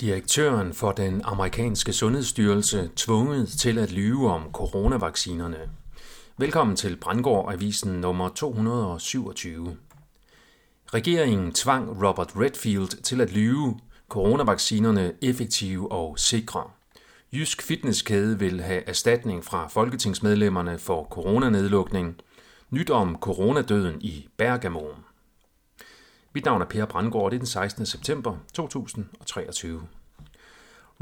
Direktøren for den amerikanske sundhedsstyrelse tvunget til at lyve om coronavaccinerne. Velkommen til Brandgård Avisen nummer 227. Regeringen tvang Robert Redfield til at lyve coronavaccinerne effektive og sikre. Jysk Fitnesskæde vil have erstatning fra folketingsmedlemmerne for coronanedlukning. Nyt om coronadøden i Bergamo. Mit navn er Per Brandgaard, det er den 16. september 2023.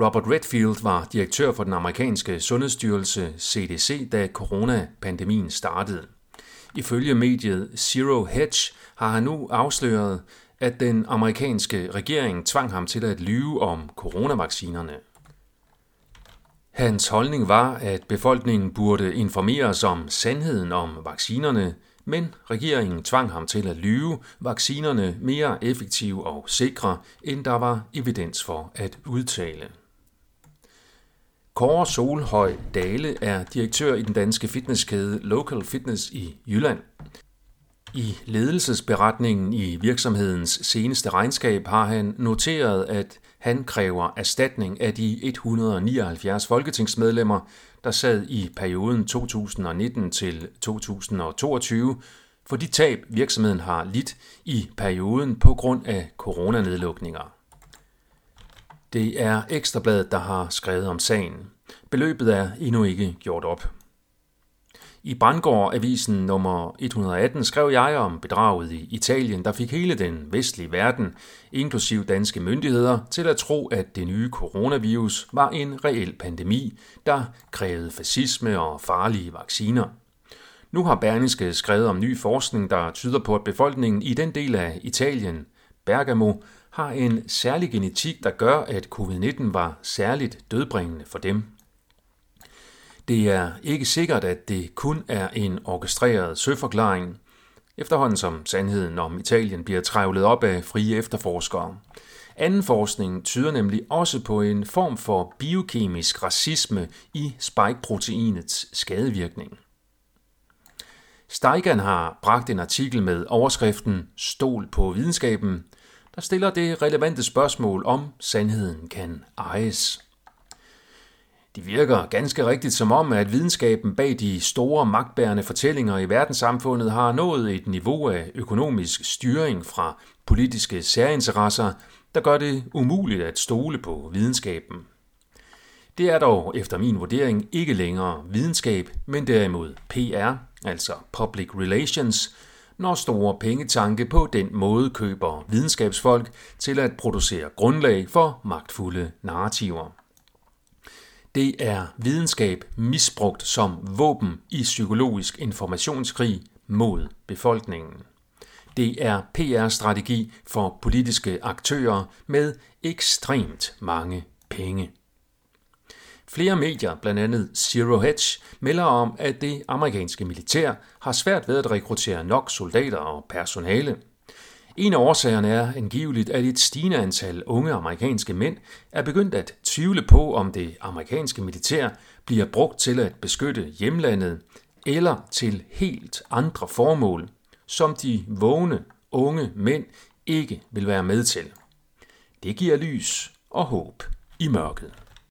Robert Redfield var direktør for den amerikanske sundhedsstyrelse CDC, da coronapandemien startede. Ifølge mediet Zero Hedge har han nu afsløret, at den amerikanske regering tvang ham til at lyve om coronavaccinerne. Hans holdning var, at befolkningen burde informeres om sandheden om vaccinerne, men regeringen tvang ham til at lyve vaccinerne mere effektive og sikre, end der var evidens for at udtale. Kåre Solhøj Dale er direktør i den danske fitnesskæde Local Fitness i Jylland. I ledelsesberetningen i virksomhedens seneste regnskab har han noteret, at han kræver erstatning af de 179 folketingsmedlemmer, der sad i perioden 2019 til 2022, for de tab virksomheden har lidt i perioden på grund af coronanedlukninger. Det er Ekstrabladet, der har skrevet om sagen. Beløbet er endnu ikke gjort op. I Brandgård Avisen nummer 118 skrev jeg om bedraget i Italien, der fik hele den vestlige verden, inklusiv danske myndigheder, til at tro, at det nye coronavirus var en reel pandemi, der krævede fascisme og farlige vacciner. Nu har Berlingske skrevet om ny forskning, der tyder på, at befolkningen i den del af Italien, Bergamo, har en særlig genetik, der gør, at covid-19 var særligt dødbringende for dem. Det er ikke sikkert, at det kun er en orkestreret søforklaring, efterhånden som sandheden om Italien bliver trævlet op af frie efterforskere. Anden forskning tyder nemlig også på en form for biokemisk racisme i spike-proteinets skadevirkning. Steigan har bragt en artikel med overskriften Stol på videnskaben, der stiller det relevante spørgsmål om sandheden kan ejes. Det virker ganske rigtigt som om, at videnskaben bag de store magtbærende fortællinger i verdenssamfundet har nået et niveau af økonomisk styring fra politiske særinteresser, der gør det umuligt at stole på videnskaben. Det er dog efter min vurdering ikke længere videnskab, men derimod PR, altså Public Relations, når store pengetanke på den måde køber videnskabsfolk til at producere grundlag for magtfulde narrativer. Det er videnskab misbrugt som våben i psykologisk informationskrig mod befolkningen. Det er PR-strategi for politiske aktører med ekstremt mange penge. Flere medier, blandt andet Zero Hedge, melder om, at det amerikanske militær har svært ved at rekruttere nok soldater og personale – en af årsagerne er angiveligt, at et stigende antal unge amerikanske mænd er begyndt at tvivle på, om det amerikanske militær bliver brugt til at beskytte hjemlandet eller til helt andre formål, som de vågne unge mænd ikke vil være med til. Det giver lys og håb i mørket.